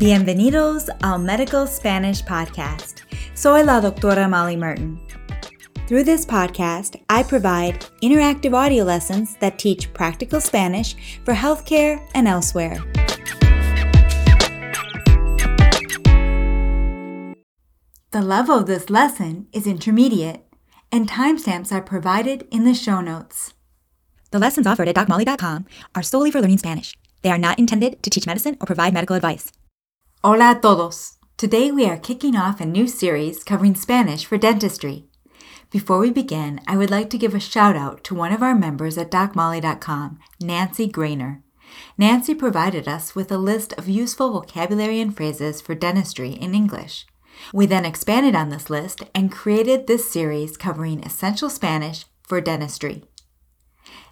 Bienvenidos al Medical Spanish Podcast. Soy la doctora Molly Martin. Through this podcast, I provide interactive audio lessons that teach practical Spanish for healthcare and elsewhere. The level of this lesson is intermediate, and timestamps are provided in the show notes. The lessons offered at DocMolly.com are solely for learning Spanish. They are not intended to teach medicine or provide medical advice. Hola a todos! Today we are kicking off a new series covering Spanish for dentistry. Before we begin, I would like to give a shout out to one of our members at DocMolly.com, Nancy Grainer. Nancy provided us with a list of useful vocabulary and phrases for dentistry in English. We then expanded on this list and created this series covering essential Spanish for dentistry.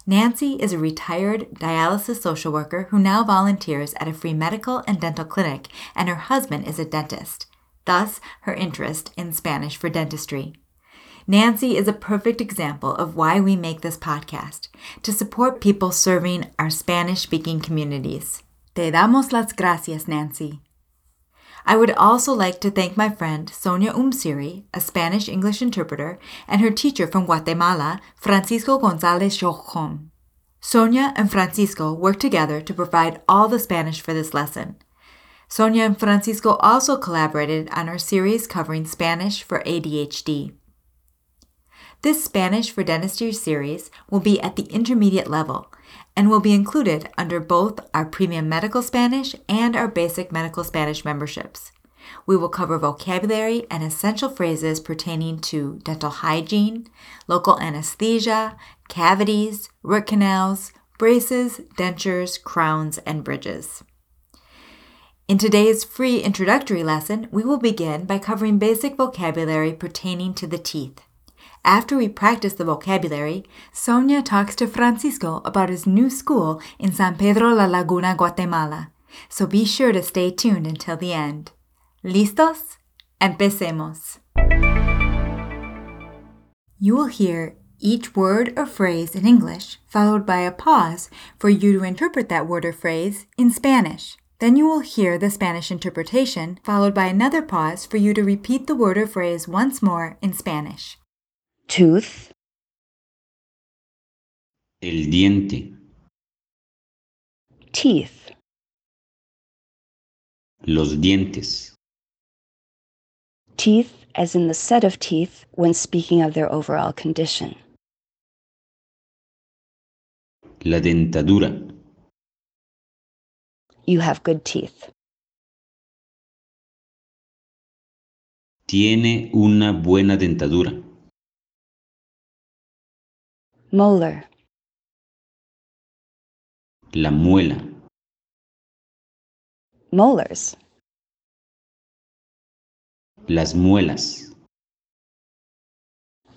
Nancy is a retired dialysis social worker who now volunteers at a free medical and dental clinic, and her husband is a dentist, thus, her interest in Spanish for dentistry. Nancy is a perfect example of why we make this podcast to support people serving our Spanish speaking communities. Te damos las gracias, Nancy. I would also like to thank my friend Sonia Umsiri, a Spanish English interpreter, and her teacher from Guatemala, Francisco Gonzalez Jojon. Sonia and Francisco worked together to provide all the Spanish for this lesson. Sonia and Francisco also collaborated on our series covering Spanish for ADHD. This Spanish for Dentistry series will be at the intermediate level and will be included under both our Premium Medical Spanish and our Basic Medical Spanish memberships. We will cover vocabulary and essential phrases pertaining to dental hygiene, local anesthesia, cavities, root canals, braces, dentures, crowns, and bridges. In today's free introductory lesson, we will begin by covering basic vocabulary pertaining to the teeth. After we practice the vocabulary, Sonia talks to Francisco about his new school in San Pedro La Laguna, Guatemala. So be sure to stay tuned until the end. ¿Listos? Empecemos. You will hear each word or phrase in English, followed by a pause for you to interpret that word or phrase in Spanish. Then you will hear the Spanish interpretation, followed by another pause for you to repeat the word or phrase once more in Spanish. Tooth, El diente, teeth, los dientes, teeth as in the set of teeth when speaking of their overall condition, la dentadura, you have good teeth, tiene una buena dentadura, molar, la muela, molars, las muelas,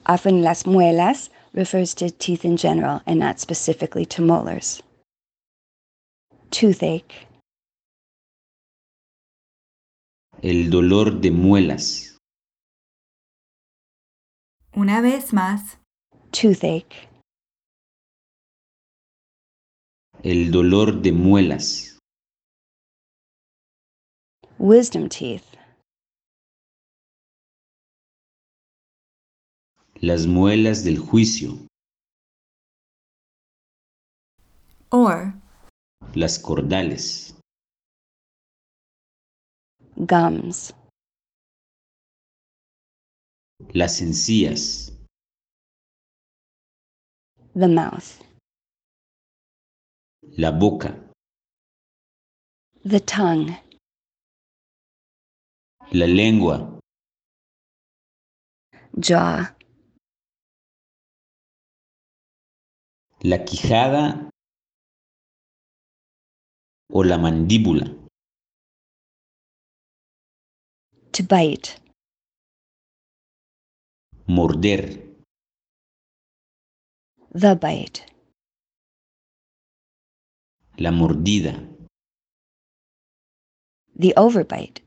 often las muelas refers to teeth in general and not specifically to molars, toothache, el dolor de muelas, Una vez más, toothache, el dolor de muelas, wisdom teeth, las muelas del juicio, or las cordales, gums, las encías, the mouth, la boca, the tongue, la lengua, jaw, la quijada. O la mandíbula, to bite, morder, the bite, la mordida, the overbite,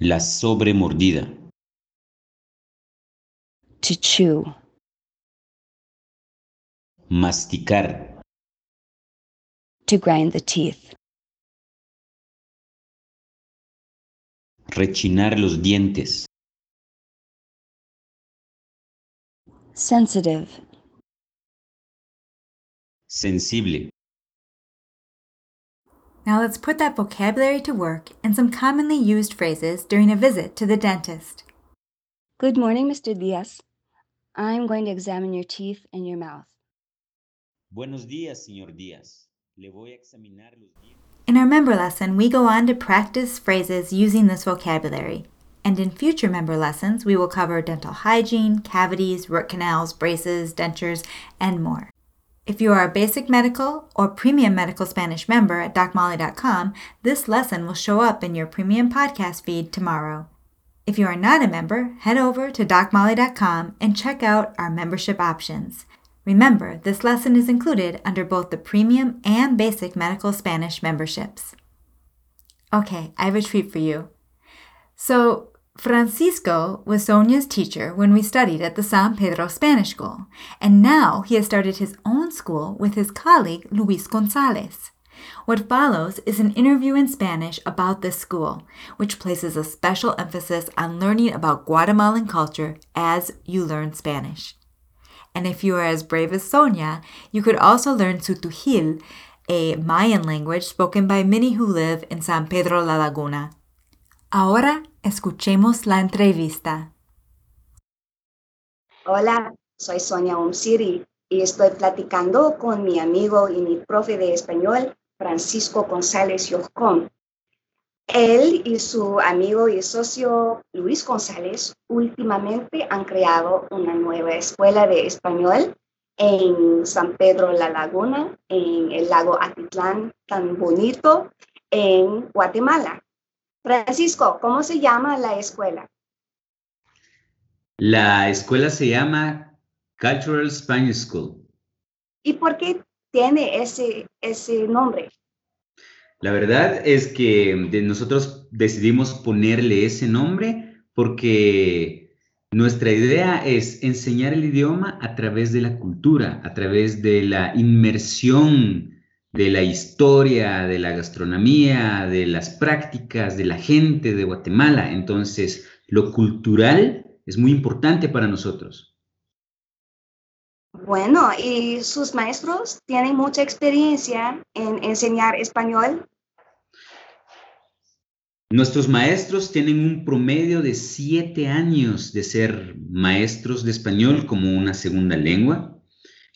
la sobremordida, to chew, masticar, to grind the teeth, Rechinar los dientes. sensitive, Sensible. Now let's put that vocabulary to work in some commonly used phrases during a visit to the dentist. Good morning, Mr. Diaz. I'm going to examine your teeth and your mouth. Buenos días, señor Díaz. Le voy a examinar los dientes. In our member lesson, we go on to practice phrases using this vocabulary. And in future member lessons, we will cover dental hygiene, cavities, root canals, braces, dentures, and more. If you are a basic medical or premium medical Spanish member at docmolly.com, this lesson will show up in your premium podcast feed tomorrow. If you are not a member, head over to docmolly.com and check out our membership options. Remember, this lesson is included under both the premium and basic medical Spanish memberships. Okay, I have a treat for you. So, Francisco was Sonia's teacher when we studied at the San Pedro Spanish School, and now he has started his own school with his colleague Luis Gonzalez. What follows is an interview in Spanish about this school, which places a special emphasis on learning about Guatemalan culture as you learn Spanish. And if you are as brave as Sonia, you could also learn Tz'utujil, a Mayan language spoken by many who live in San Pedro La Laguna. Ahora escuchemos la entrevista. Hola, soy Sonia Umsiri y estoy platicando con mi amigo y mi profe de español, Francisco González Yoscón. Él y su amigo y socio Luis González últimamente han creado una nueva escuela de español en San Pedro La Laguna, en el lago Atitlán, tan bonito, en Guatemala. Francisco, ¿cómo se llama la escuela? La escuela se llama Cultural Spanish School. ¿Y por qué tiene ese, ese nombre? La verdad es que de- nosotros decidimos ponerle ese nombre porque nuestra idea es enseñar el idioma a través de la cultura, a través de la inmersión de la historia, de la gastronomía, de las prácticas, de la gente de Guatemala. Entonces, lo cultural es muy importante para nosotros. Bueno, ¿y sus maestros tienen mucha experiencia en enseñar español? Nuestros maestros tienen un promedio de siete años de ser maestros de español como una segunda lengua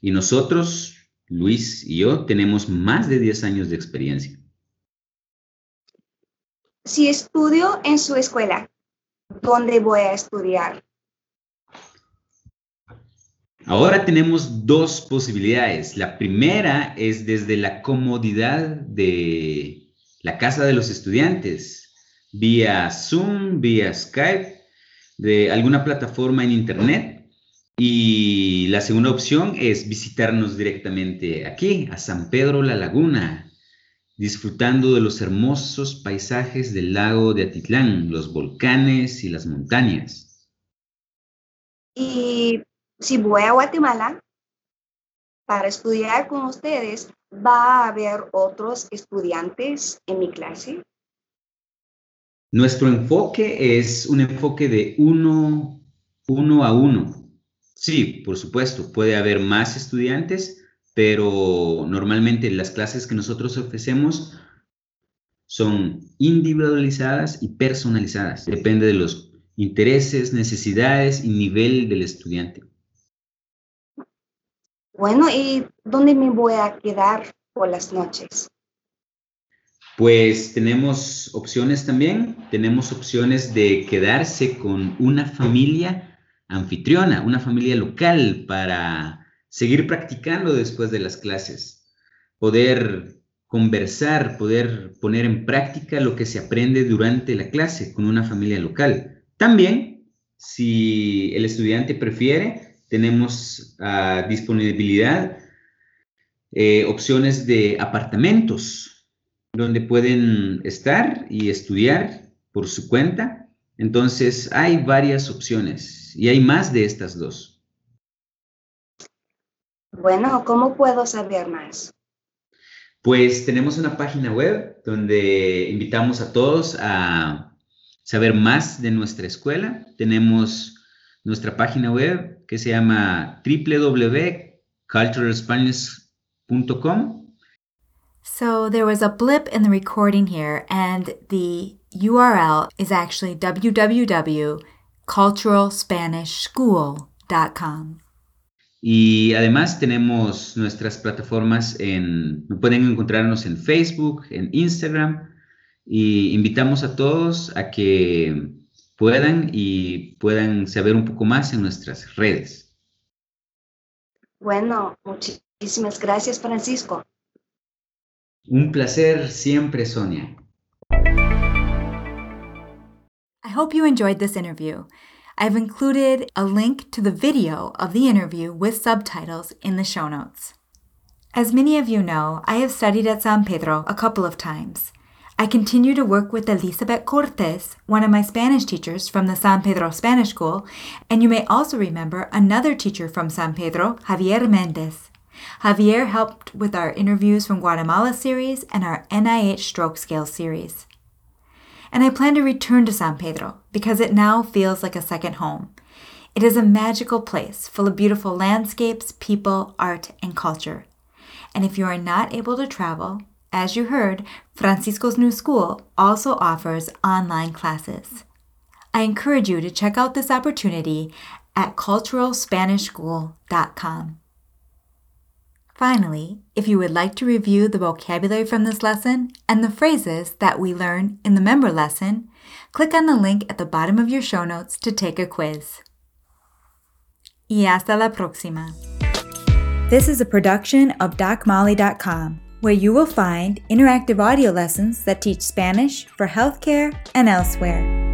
y nosotros, Luis y yo, tenemos más de 10 años de experiencia. Si estudio en su escuela, ¿dónde voy a estudiar? Ahora tenemos dos posibilidades. La primera es desde la comodidad de la casa de los estudiantes, vía Zoom, vía Skype, de alguna plataforma en Internet. Y la segunda opción es visitarnos directamente aquí, a San Pedro La Laguna, disfrutando de los hermosos paisajes del lago de Atitlán, los volcanes y las montañas. Y si voy a Guatemala para estudiar con ustedes, ¿va a haber otros estudiantes en mi clase? Nuestro enfoque es un enfoque de uno, uno a uno. Sí, por supuesto, puede haber más estudiantes, pero normalmente las clases que nosotros ofrecemos son individualizadas y personalizadas. Depende de los intereses, necesidades y nivel del estudiante. Bueno, ¿y dónde me voy a quedar por las noches? Pues tenemos opciones también, tenemos opciones de quedarse con una familia anfitriona, una familia local para seguir practicando después de las clases, poder conversar, poder poner en práctica lo que se aprende durante la clase con una familia local. También, si el estudiante prefiere, tenemos a disponibilidad eh, opciones de apartamentos donde pueden estar y estudiar por su cuenta. Entonces, hay varias opciones y hay más de estas dos. Bueno, ¿cómo puedo saber más? Pues tenemos una página web donde invitamos a todos a saber más de nuestra escuela, tenemos nuestra página web que se llama www.culturalspanish.com. So there was a blip in the recording here, and the URL is actually www.culturalspanishschool.com. Y además tenemos nuestras plataformas en, pueden encontrarnos en Facebook, en Instagram, y invitamos a todos a que puedan y puedan saber un poco más en nuestras redes. Bueno, muchísimas gracias, Francisco. Un placer siempre, Sonia. Hope you enjoyed this interview. I've included a link to the video of the interview with subtitles in the show notes. As many of you know, I have studied at San Pedro a couple of times. I continue to work with Elizabeth Cortes, one of my Spanish teachers from the San Pedro Spanish School, and you may also remember another teacher from San Pedro, Javier Mendez. Javier helped with our interviews from Guatemala series and our NIH stroke scale series and I plan to return to San Pedro because it now feels like a second home. It is a magical place full of beautiful landscapes, people, art, and culture. And if you are not able to travel, as you heard, Francisco's new school also offers online classes. I encourage you to check out this opportunity at culturalspanishschool.com. Finally, if you would like to review the vocabulary from this lesson and the phrases that we learn in the member lesson, click on the link at the bottom of your show notes to take a quiz. Y hasta la próxima. This is a production of DocMolly.com, where you will find interactive audio lessons that teach Spanish for healthcare and elsewhere.